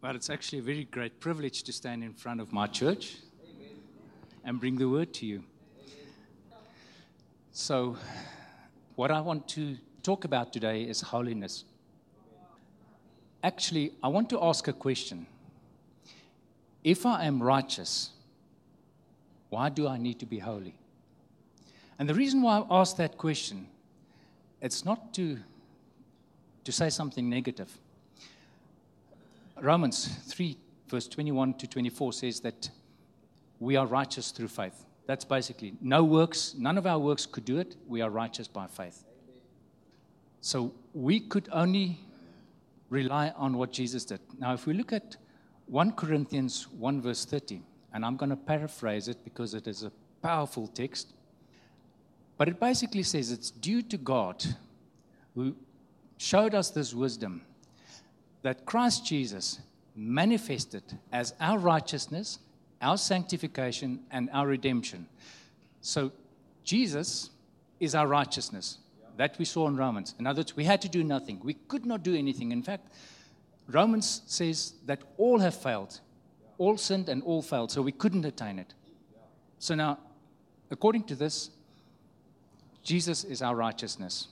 But it's actually a very great privilege to stand in front of my church and bring the word to you. So, what I want to talk about today is holiness. Actually, I want to ask a question. If I am righteous, why do I need to be holy? And the reason why I ask that question, it's not to, to say something negative. Romans 3, verse 21 to 24 says that we are righteous through faith. That's basically no works, none of our works could do it. We are righteous by faith. So we could only rely on what Jesus did. Now, if we look at 1 Corinthians 1, verse 30, and I'm going to paraphrase it because it is a powerful text, but it basically says it's due to God who showed us this wisdom that Christ Jesus manifested as our righteousness, our sanctification, and our redemption. So Jesus is our righteousness. That we saw in Romans. In other words, we had to do nothing. We could not do anything. In fact, Romans says that all have failed. All sinned and all failed. So we couldn't attain it. So now, according to this, Jesus is our righteousness.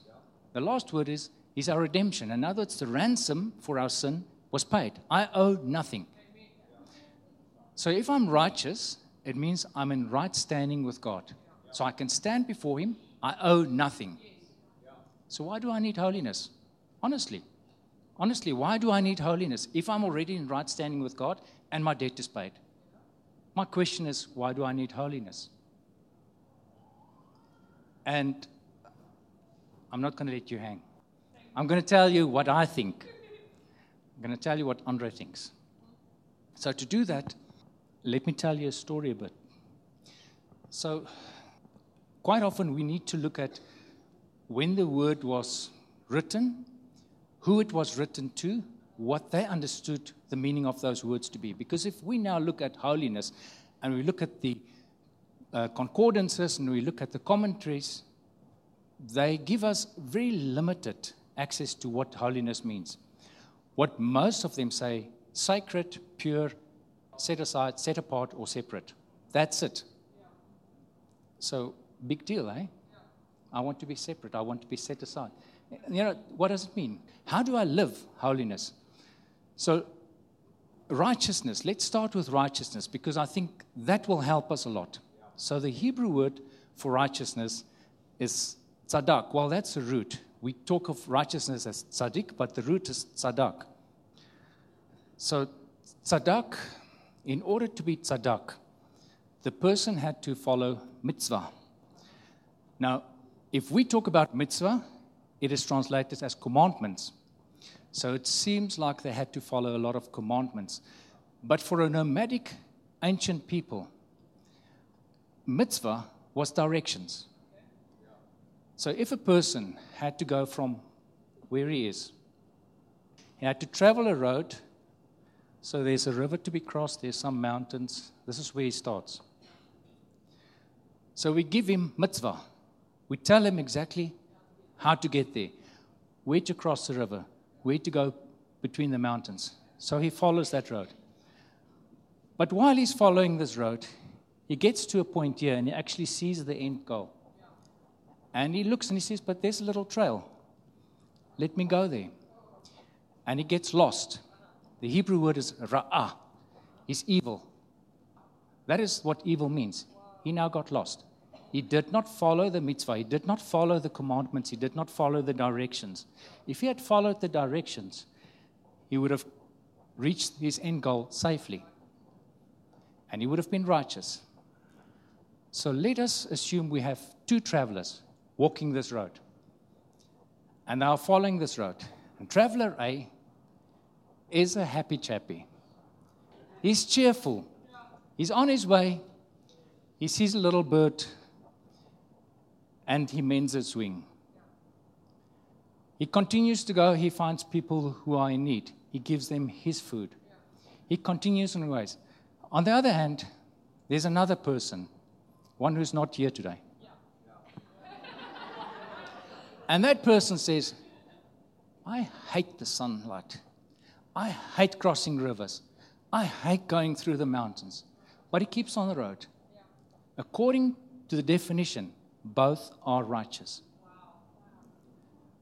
The last word is is our redemption. In other words, the ransom for our sin was paid. I owe nothing. So if I'm righteous, it means I'm in right standing with God. So I can stand before Him. I owe nothing. So why do I need holiness? Honestly. Honestly, why do I need holiness if I'm already in right standing with God and my debt is paid? My question is, why do I need holiness? And I'm not going to let you hang. I'm going to tell you what I think. I'm going to tell you what Andre thinks. So, to do that, let me tell you a story a bit. So, quite often we need to look at when the word was written, who it was written to, what they understood the meaning of those words to be. Because if we now look at holiness and we look at the uh, concordances and we look at the commentaries, they give us very limited access to what holiness means. What most of them say sacred, pure, set aside, set apart, or separate. That's it. So, big deal, eh? I want to be separate. I want to be set aside. You know, what does it mean? How do I live holiness? So, righteousness, let's start with righteousness because I think that will help us a lot. So, the Hebrew word for righteousness is tzadak. Well, that's a root we talk of righteousness as tzaddik, but the root is tzadak. So, tzadak, in order to be tzadak, the person had to follow mitzvah. Now, if we talk about mitzvah, it is translated as commandments. So it seems like they had to follow a lot of commandments. But for a nomadic ancient people, mitzvah was directions. So if a person had to go from where he is, he had to travel a road. So there's a river to be crossed, there's some mountains. This is where he starts. So we give him mitzvah. We tell him exactly how to get there, where to cross the river, where to go between the mountains. So he follows that road. But while he's following this road, he gets to a point here and he actually sees the end goal. And he looks and he says, But there's a little trail. Let me go there. And he gets lost. The Hebrew word is ra'ah, is evil. That is what evil means. He now got lost. He did not follow the mitzvah. He did not follow the commandments. He did not follow the directions. If he had followed the directions, he would have reached his end goal safely. And he would have been righteous. So let us assume we have two travelers walking this road. And are following this road. And traveler A is a happy chappy. He's cheerful. He's on his way. He sees a little bird and he mends its wing. He continues to go. He finds people who are in need. He gives them his food. He continues on his ways. On the other hand, there's another person, one who's not here today. And that person says, I hate the sunlight. I hate crossing rivers. I hate going through the mountains. But he keeps on the road. According to the definition, both are righteous.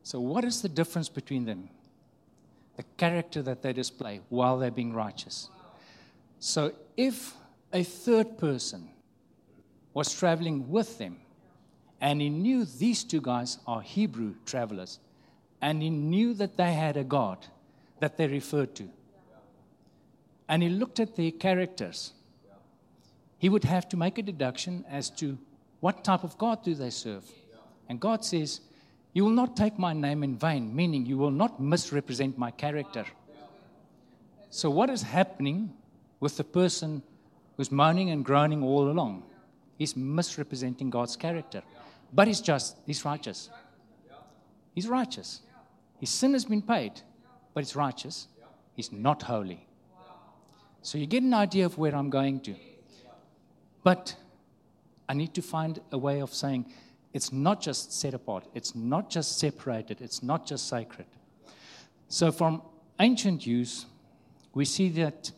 So, what is the difference between them? The character that they display while they're being righteous. So, if a third person was traveling with them, and he knew these two guys are Hebrew travelers, and he knew that they had a God that they referred to, and he looked at their characters, he would have to make a deduction as to what type of God do they serve. And God says, You will not take my name in vain, meaning you will not misrepresent my character. So, what is happening with the person who's moaning and groaning all along? He's misrepresenting God's character. But he's just, he's righteous. He's righteous. His sin has been paid, but he's righteous. He's not holy. So you get an idea of where I'm going to. But I need to find a way of saying it's not just set apart, it's not just separated, it's not just sacred. So, from ancient use, we see that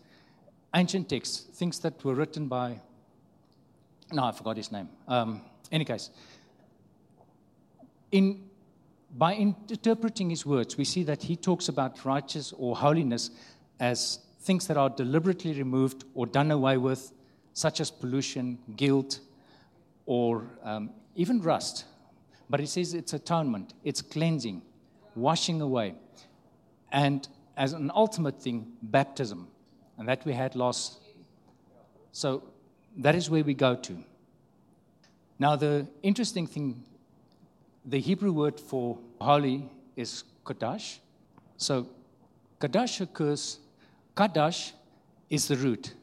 ancient texts, things that were written by, no, I forgot his name. Um, any case, in, by interpreting his words, we see that he talks about righteous or holiness as things that are deliberately removed or done away with, such as pollution, guilt, or um, even rust. But he says it's atonement, it's cleansing, washing away. And as an ultimate thing, baptism. And that we had last. So that is where we go to. Now, the interesting thing the Hebrew word for holy is kadash. So kadash occurs, kadash is the root.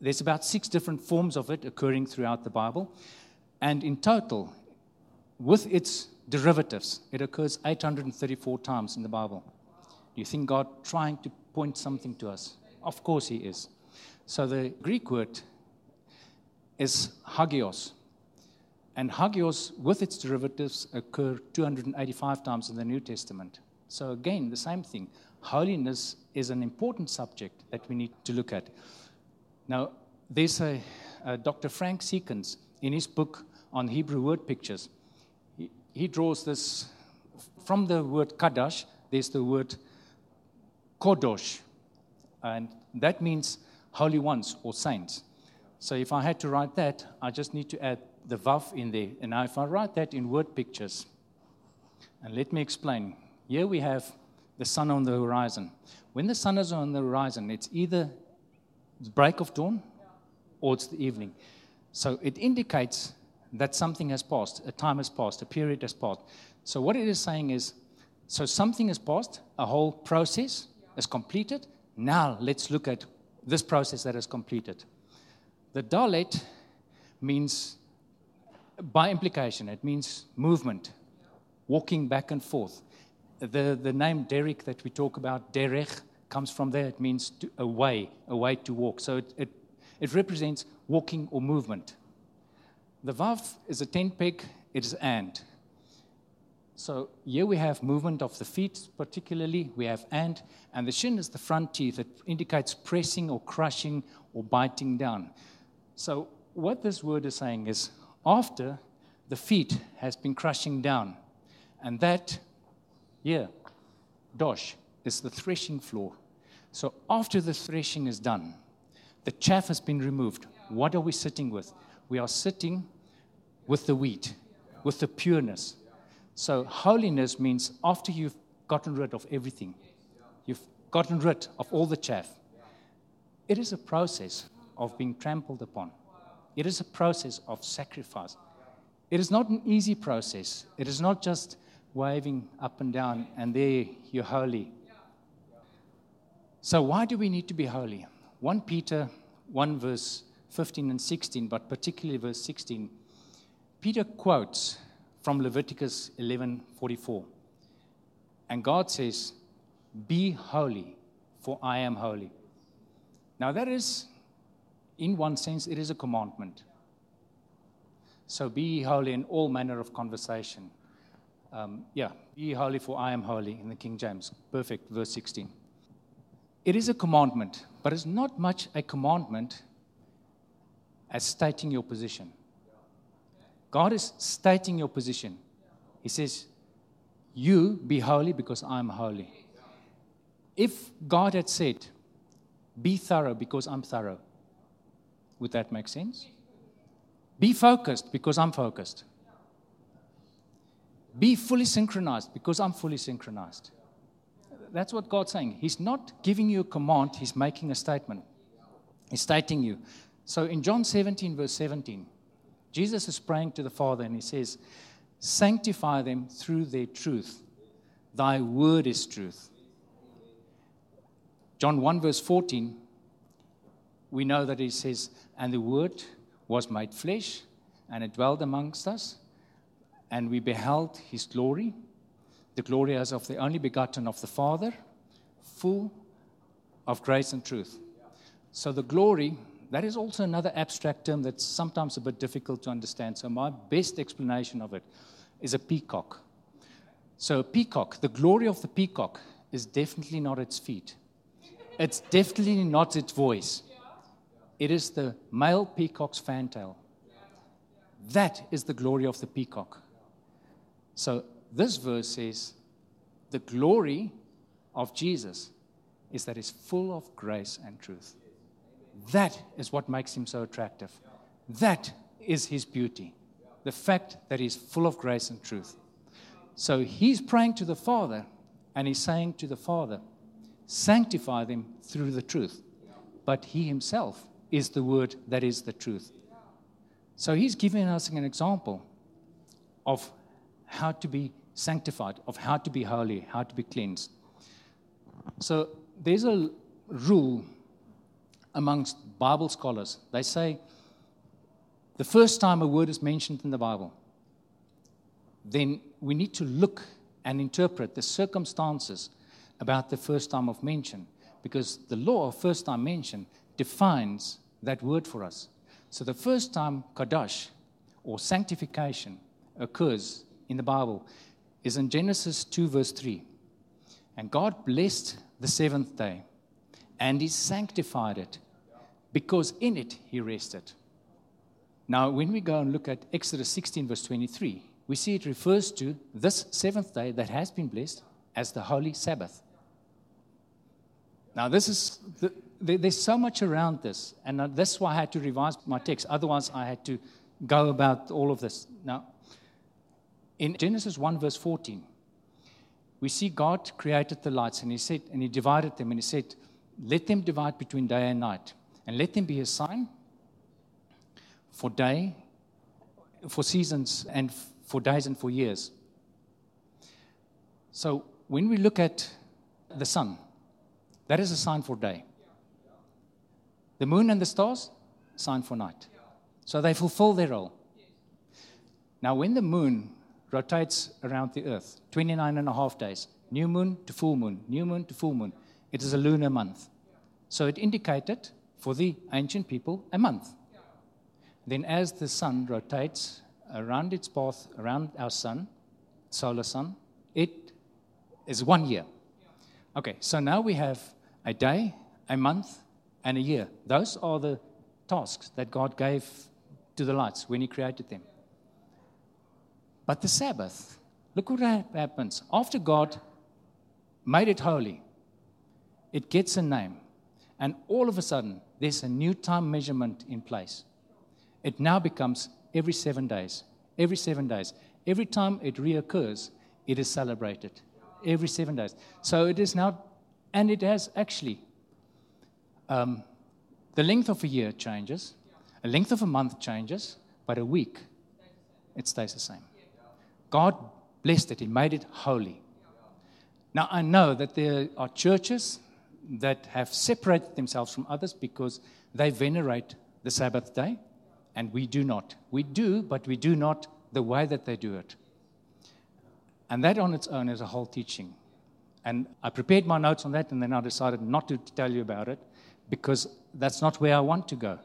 There's about six different forms of it occurring throughout the Bible. And in total, with its derivatives, it occurs 834 times in the Bible. Do you think God trying to point something to us? Of course he is. So the Greek word is hagios, and hagios, with its derivatives, occur 285 times in the New Testament. So, again, the same thing. Holiness is an important subject that we need to look at. Now, there's a, a Dr. Frank Seekins in his book on Hebrew word pictures. He, he draws this from the word kadash, there's the word kodosh, and that means holy ones or saints. So, if I had to write that, I just need to add the vav in there. And now if I write that in word pictures, and let me explain. Here we have the sun on the horizon. When the sun is on the horizon, it's either the break of dawn or it's the evening. So it indicates that something has passed, a time has passed, a period has passed. So what it is saying is, so something has passed, a whole process is completed. Now let's look at this process that is completed. The dalet means by implication, it means movement, walking back and forth. The, the name Derek that we talk about, Derech, comes from there. It means to, a way, a way to walk. So it, it, it represents walking or movement. The Vav is a tent peg, it is and. So here we have movement of the feet, particularly. We have and, and the shin is the front teeth. It indicates pressing or crushing or biting down. So what this word is saying is after the feet has been crushing down. And that, yeah, dosh, is the threshing floor. So after the threshing is done, the chaff has been removed. What are we sitting with? We are sitting with the wheat, with the pureness. So holiness means after you've gotten rid of everything, you've gotten rid of all the chaff. It is a process of being trampled upon. It is a process of sacrifice. It is not an easy process. It is not just waving up and down and there you're holy. So, why do we need to be holy? 1 Peter 1, verse 15 and 16, but particularly verse 16, Peter quotes from Leviticus 11:44. And God says, "Be holy, for I am holy." Now that is in one sense, it is a commandment. So be holy in all manner of conversation. Um, yeah, be holy for I am holy in the King James. Perfect, verse 16. It is a commandment, but it's not much a commandment as stating your position. God is stating your position. He says, You be holy because I'm holy. If God had said, Be thorough because I'm thorough, would that make sense? Be focused because I'm focused. Be fully synchronized because I'm fully synchronized. That's what God's saying. He's not giving you a command, He's making a statement. He's stating you. So in John 17, verse 17, Jesus is praying to the Father and He says, Sanctify them through their truth. Thy word is truth. John 1, verse 14, we know that He says, And the word was made flesh and it dwelled amongst us and we beheld his glory, the glory as of the only begotten of the Father, full of grace and truth. So the glory, that is also another abstract term that's sometimes a bit difficult to understand. So my best explanation of it is a peacock. So a peacock, the glory of the peacock is definitely not its feet. It's definitely not its voice. It is the male peacock's fantail. That is the glory of the peacock. So this verse says the glory of Jesus is that he's full of grace and truth. That is what makes him so attractive. That is his beauty. The fact that he's full of grace and truth. So he's praying to the Father and he's saying to the Father, sanctify them through the truth. But he himself is the word that is the truth. So he's giving us an example of how to be sanctified, of how to be holy, how to be cleansed. So there's a rule amongst Bible scholars. They say the first time a word is mentioned in the Bible, then we need to look and interpret the circumstances about the first time of mention because the law of first time mention defines that word for us. So the first time Kadosh or sanctification occurs in the Bible is in Genesis 2, verse 3. And God blessed the seventh day, and He sanctified it, because in it He rested. Now, when we go and look at Exodus 16, verse 23, we see it refers to this seventh day that has been blessed as the holy Sabbath. Now, this is the, there's so much around this, and uh, that's why I had to revise my text. Otherwise, I had to go about all of this. Now, in Genesis 1, verse 14, we see God created the lights and he said, and he divided them and he said, Let them divide between day and night, and let them be a sign for day, for seasons, and for days and for years. So when we look at the sun, that is a sign for day. The moon and the stars, sign for night. So they fulfill their role. Now, when the moon rotates around the earth 29 and a half days, new moon to full moon, new moon to full moon. It is a lunar month. So it indicated for the ancient people a month. Then, as the sun rotates around its path, around our sun, solar sun, it is one year. Okay, so now we have a day, a month, and a year. Those are the tasks that God gave to the lights when He created them. But the Sabbath, look what happens. After God made it holy, it gets a name. And all of a sudden, there's a new time measurement in place. It now becomes every seven days. Every seven days. Every time it reoccurs, it is celebrated. Every seven days. So it is now, and it has actually, um, the length of a year changes, a length of a month changes, but a week, it stays the same. God blessed it, He made it holy. Now, I know that there are churches that have separated themselves from others because they venerate the Sabbath day, and we do not. We do, but we do not the way that they do it. And that on its own is a whole teaching. And I prepared my notes on that, and then I decided not to tell you about it because that's not where I want to go.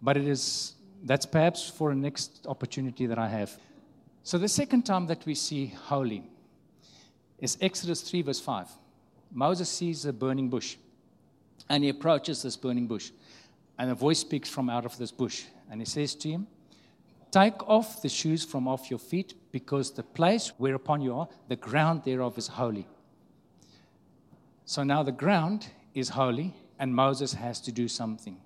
But it is, that's perhaps for a next opportunity that I have. So the second time that we see holy is Exodus 3, verse 5. Moses sees a burning bush. And he approaches this burning bush. And a voice speaks from out of this bush. And he says to him, Take off the shoes from off your feet, because the place whereupon you are, the ground thereof is holy. So now the ground is holy, and Moses has to do something.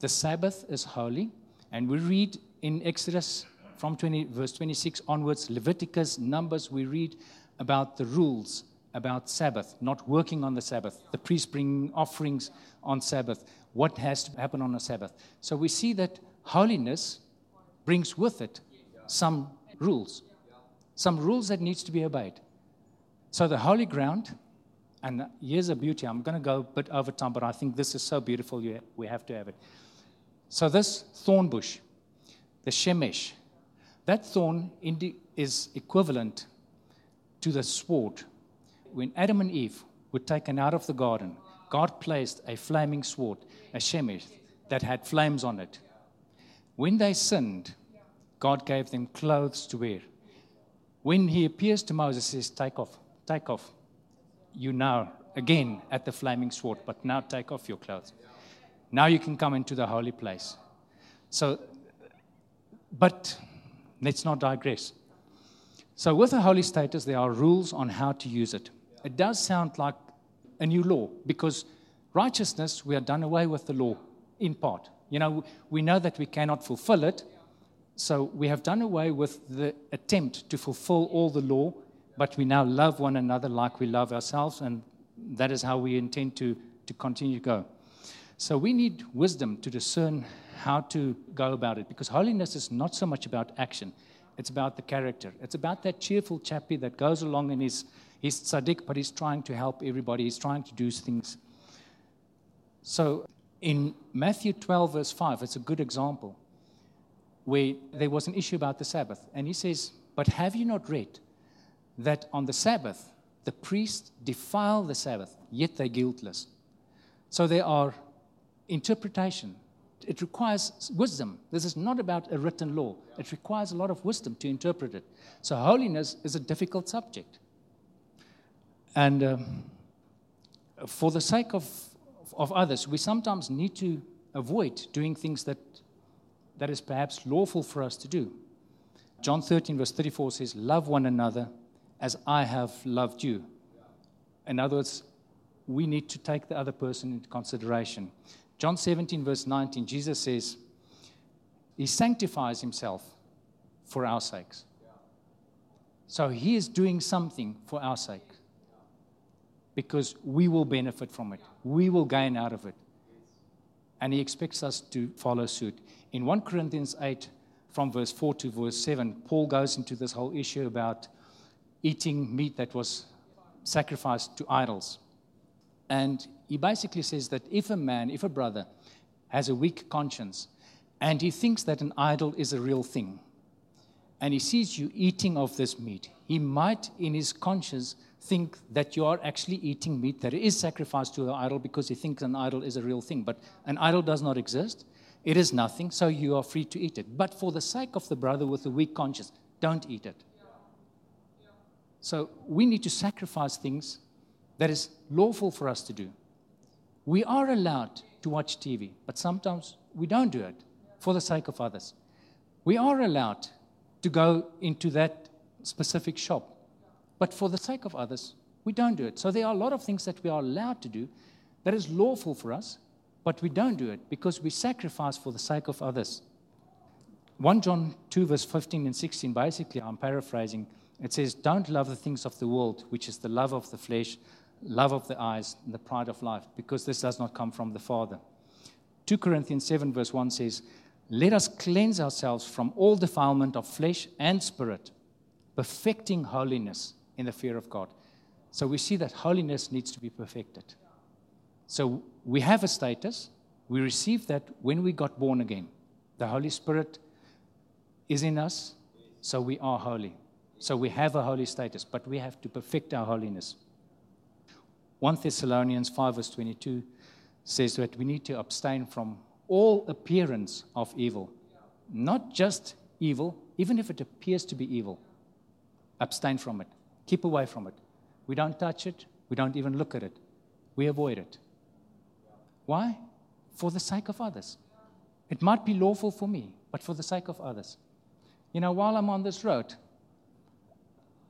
The Sabbath is holy, and we read in Exodus from 20, verse 26 onwards, Leviticus, Numbers, we read about the rules about Sabbath, not working on the Sabbath, the priest bringing offerings on Sabbath, what has to happen on a Sabbath. So we see that holiness brings with it some rules, some rules that needs to be obeyed. So the holy ground, and here's a beauty. I'm going to go a bit over time, but I think this is so beautiful. We have to have it. So this thorn bush, the shemesh, that thorn is equivalent to the sword. When Adam and Eve were taken out of the garden, God placed a flaming sword, a shemesh, that had flames on it. When they sinned, God gave them clothes to wear. When he appears to Moses, he says, Take off, take off. You now, again, at the flaming sword, but now take off your clothes. Now you can come into the holy place. So, but let's not digress. So, with the holy status, there are rules on how to use it. It does sound like a new law because righteousness, we are done away with the law in part. You know, we know that we cannot fulfill it, so we have done away with the attempt to fulfill all the law, but we now love one another like we love ourselves, and that is how we intend to, to continue to go. So we need wisdom to discern how to go about it, because holiness is not so much about action, it's about the character. It's about that cheerful chappie that goes along and is he's tzaddik, but he's trying to help everybody, he's trying to do things. So in Matthew 12, verse 5, it's a good example where there was an issue about the Sabbath. And he says, But have you not read that on the Sabbath, the priests defile the Sabbath, yet they're guiltless? So there are interpretation. It requires wisdom. This is not about a written law. It requires a lot of wisdom to interpret it. So holiness is a difficult subject. And um, for the sake of, of others, we sometimes need to avoid doing things that that is perhaps lawful for us to do. John 13, verse 34 says, Love one another as I have loved you. In other words, we need to take the other person into consideration. John 17, verse 19, Jesus says, He sanctifies Himself for our sakes. So He is doing something for our sake because we will benefit from it, we will gain out of it. And He expects us to follow suit. In 1 Corinthians 8, from verse 4 to verse 7, Paul goes into this whole issue about eating meat that was sacrificed to idols. And he basically says that if a man, if a brother, has a weak conscience and he thinks that an idol is a real thing, and he sees you eating of this meat, he might, in his conscience, think that you are actually eating meat that is sacrificed to the idol because he thinks an idol is a real thing. But an idol does not exist. It is nothing, so you are free to eat it. But for the sake of the brother with a weak conscience, don't eat it. So we need to sacrifice things that is lawful for us to do. We are allowed to watch TV, but sometimes we don't do it for the sake of others. We are allowed to go into that specific shop, but for the sake of others, we don't do it. So there are a lot of things that we are allowed to do that is lawful for us, but we don't do it because we sacrifice for the sake of others. 1 John 2, verse 15 and 16, basically, I'm paraphrasing. It says, Don't love the things of the world, which is the love of the flesh, love of the eyes, and the pride of life, because this does not come from the Father. 2 Corinthians 7, verse 1 says, Let us cleanse ourselves from all defilement of flesh and spirit, perfecting holiness in the fear of God. So we see that holiness needs to be perfected. So we have a status. We received that when we got born again. The Holy Spirit is in us, so we are holy. So we have a holy status, but we have to perfect our holiness. 1 Thessalonians 5, verse 22 says that we need to abstain from all appearance of evil. Not just evil, even if it appears to be evil. Abstain from it. Keep away from it. We don't touch it. We don't even look at it. We avoid it. Why? For the sake of others. It might be lawful for me, but for the sake of others. You know, while I'm on this road,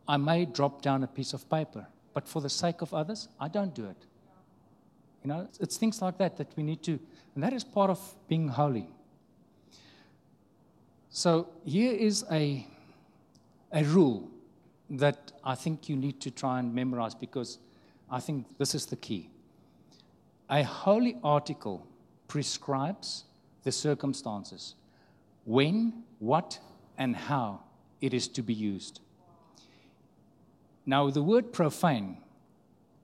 I may drop down a piece of paper, but for the sake of others, I don't do it. You know, it's things like that that we need to, and that is part of being holy. So here is a, a rule that I think you need to try and memorize because I think this is the key. A holy article prescribes the circumstances when, what, and how it is to be used. Now, the word profane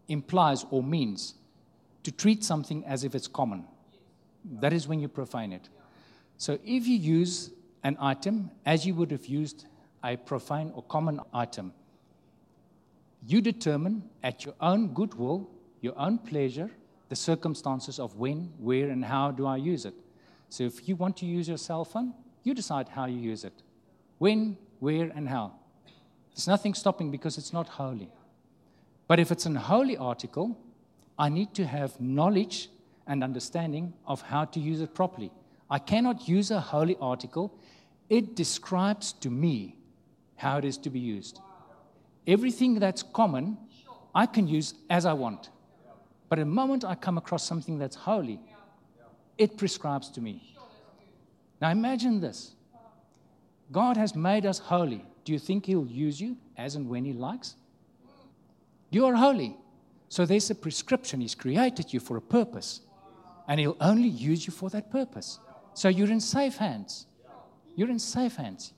implies or means to treat something as if it's common. That is when you profane it. So, if you use an item as you would have used a profane or common item, you determine at your own goodwill, your own pleasure, the circumstances of when, where, and how do I use it. So if you want to use your cell phone, you decide how you use it when, where, and how. There's nothing stopping because it's not holy. But if it's an holy article, I need to have knowledge and understanding of how to use it properly. I cannot use a holy article, it describes to me how it is to be used. Everything that's common, I can use as I want. But the moment I come across something that's holy, it prescribes to me. Now imagine this God has made us holy. Do you think He'll use you as and when He likes? You are holy. So there's a prescription. He's created you for a purpose, and He'll only use you for that purpose. So you're in safe hands. You're in safe hands.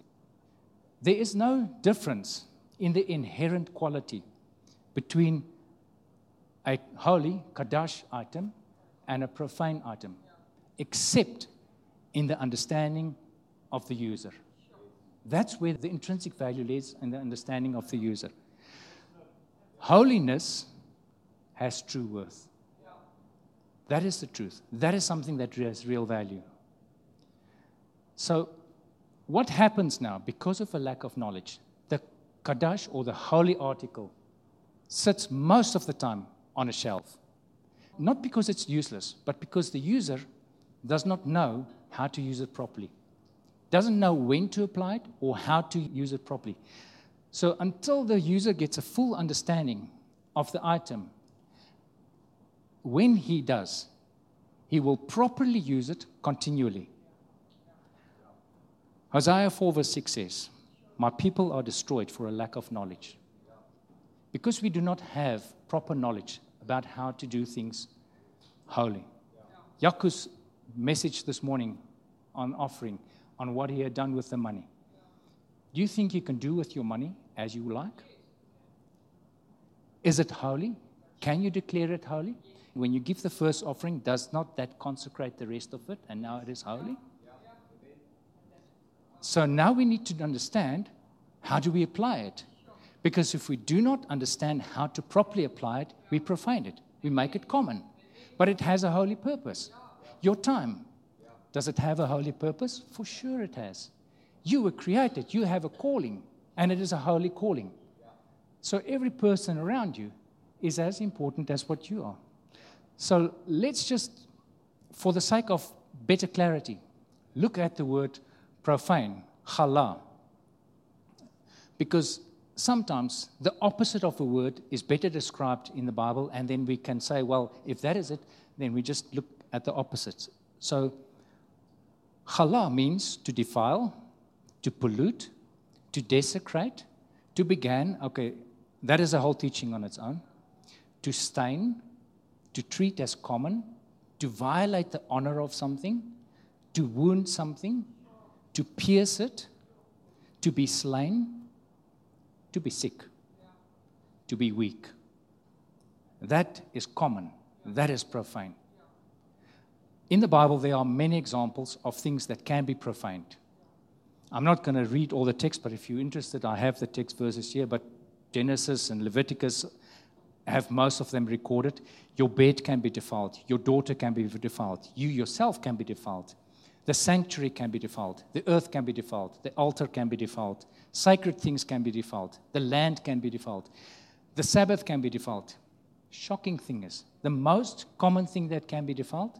There is no difference in the inherent quality between a holy, Kadash item and a profane item, except in the understanding of the user. That's where the intrinsic value lies in the understanding of the user. Holiness has true worth. That is the truth. That is something that has real value. So, what happens now because of a lack of knowledge? The Kadash or the holy article sits most of the time on a shelf. Not because it's useless, but because the user does not know how to use it properly, doesn't know when to apply it or how to use it properly. So, until the user gets a full understanding of the item, when he does, he will properly use it continually. Hosea 4, verse 6 says, My people are destroyed for a lack of knowledge. Because we do not have proper knowledge about how to do things holy. Yaku's message this morning on offering, on what he had done with the money. Do you think you can do with your money as you like? Is it holy? Can you declare it holy? When you give the first offering, does not that consecrate the rest of it and now it is holy? So now we need to understand how do we apply it? Because if we do not understand how to properly apply it, we profane it. We make it common. But it has a holy purpose. Your time, does it have a holy purpose? For sure it has. You were created, you have a calling, and it is a holy calling. So every person around you is as important as what you are. So let's just, for the sake of better clarity, look at the word profane, chala. Because sometimes the opposite of a word is better described in the Bible, and then we can say, well, if that is it, then we just look at the opposites. So, chala means to defile, to pollute, to desecrate, to begin. Okay, that is a whole teaching on its own. To stain, to treat as common, to violate the honor of something, to wound something, to pierce it, to be slain, to be sick, to be weak. That is common, that is profane. In the Bible, there are many examples of things that can be profaned. I'm not going to read all the text, but if you're interested, I have the text verses here. But Genesis and Leviticus have most of them recorded. Your bed can be defiled, your daughter can be defiled, you yourself can be defiled. The sanctuary can be defiled. The earth can be defiled. The altar can be defiled. Sacred things can be defiled. The land can be defiled. The Sabbath can be defiled. Shocking thing is, the most common thing that can be defiled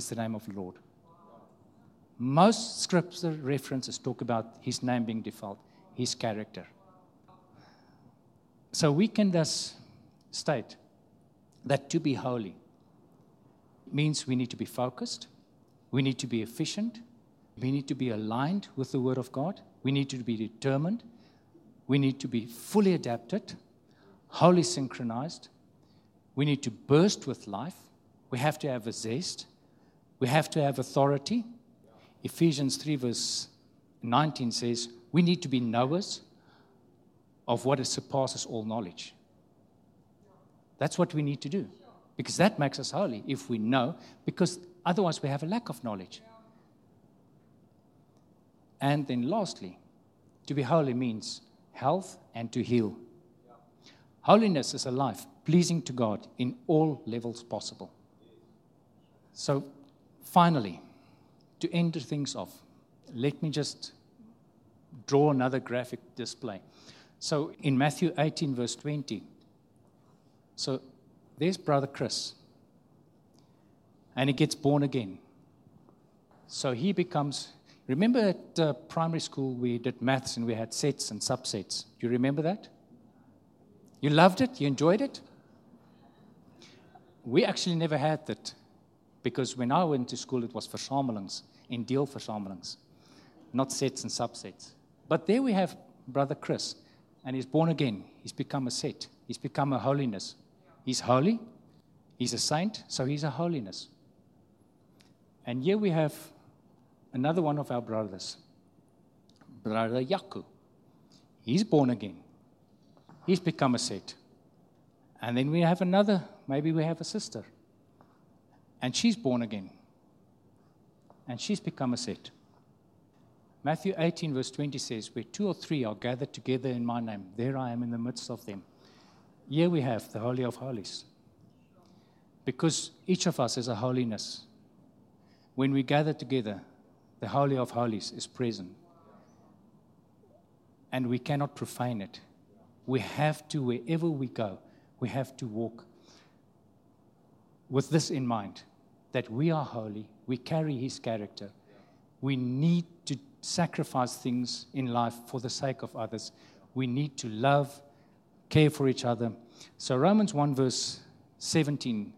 is the name of the Lord. Most scripture references talk about his name being defiled, his character. So we can thus state that to be holy means we need to be focused, we need to be efficient, we need to be aligned with the Word of God, we need to be determined, we need to be fully adapted, wholly synchronized, we need to burst with life, we have to have a zest, we have to have authority. Ephesians 3, verse 19 says, We need to be knowers of what surpasses all knowledge. That's what we need to do because that makes us holy if we know, because otherwise we have a lack of knowledge. And then lastly, to be holy means health and to heal. Holiness is a life pleasing to God in all levels possible. So, finally, to end things off, let me just draw another graphic display. So, in Matthew 18, verse 20, so there's Brother Chris, and he gets born again. So he becomes. Remember at uh, primary school we did maths and we had sets and subsets. Do you remember that? You loved it? You enjoyed it? We actually never had that because when I went to school it was versamelings, in deal versamelings, not sets and subsets. But there we have Brother Chris, and he's born again. He's become a set, he's become a holiness. He's holy, he's a saint, so he's a holiness. And here we have another one of our brothers, Brother Yaku. He's born again. He's become a set. And then we have another, maybe we have a sister. And she's born again. And she's become a set. Matthew 18, verse 20 says, Where two or three are gathered together in my name, there I am in the midst of them. Here we have the Holy of Holies. Because each of us is a holiness. When we gather together, the Holy of Holies is present. And we cannot profane it. We have to, wherever we go, we have to walk with this in mind that we are holy, we carry His character. We need to sacrifice things in life for the sake of others. We need to love care for each other. So, Romans 1, verse 17,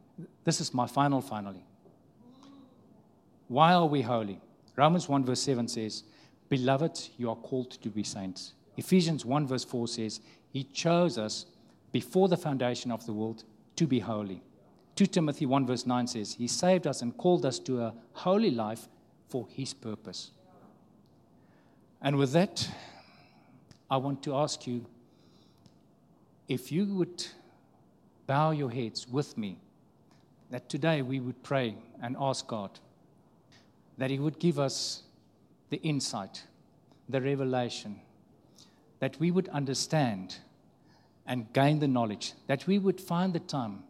this is my final, finally. Why are we holy? Romans 1, verse 7 says, Beloved, you are called to be saints. Ephesians 1, verse 4 says, He chose us before the foundation of the world to be holy. 2 Timothy 1, verse 9 says, He saved us and called us to a holy life for His purpose. And with that, I want to ask you if you would bow your heads with me, that today we would pray and ask God that He would give us the insight, the revelation, that we would understand and gain the knowledge, that we would find the time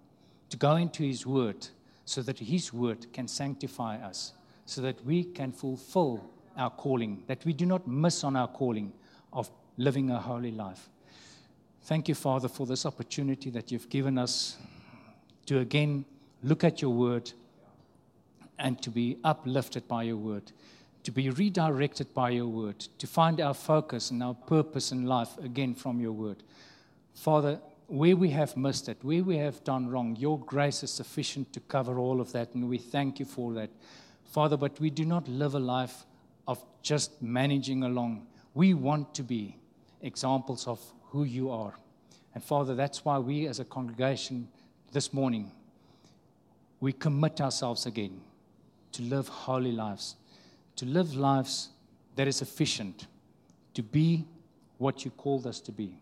to go into His Word so that His Word can sanctify us, so that we can fulfill our calling, that we do not miss on our calling of living a holy life. Thank you, Father, for this opportunity that you've given us to again look at your word and to be uplifted by your word, to be redirected by your word, to find our focus and our purpose in life again from your word. Father, where we have missed it, where we have done wrong, your grace is sufficient to cover all of that, and we thank you for that. Father, but we do not live a life of just managing along. We want to be examples of who you are. And Father, that's why we as a congregation this morning, we commit ourselves again to live holy lives, to live lives that is efficient, to be what you called us to be.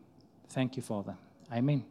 Thank you, Father. Amen.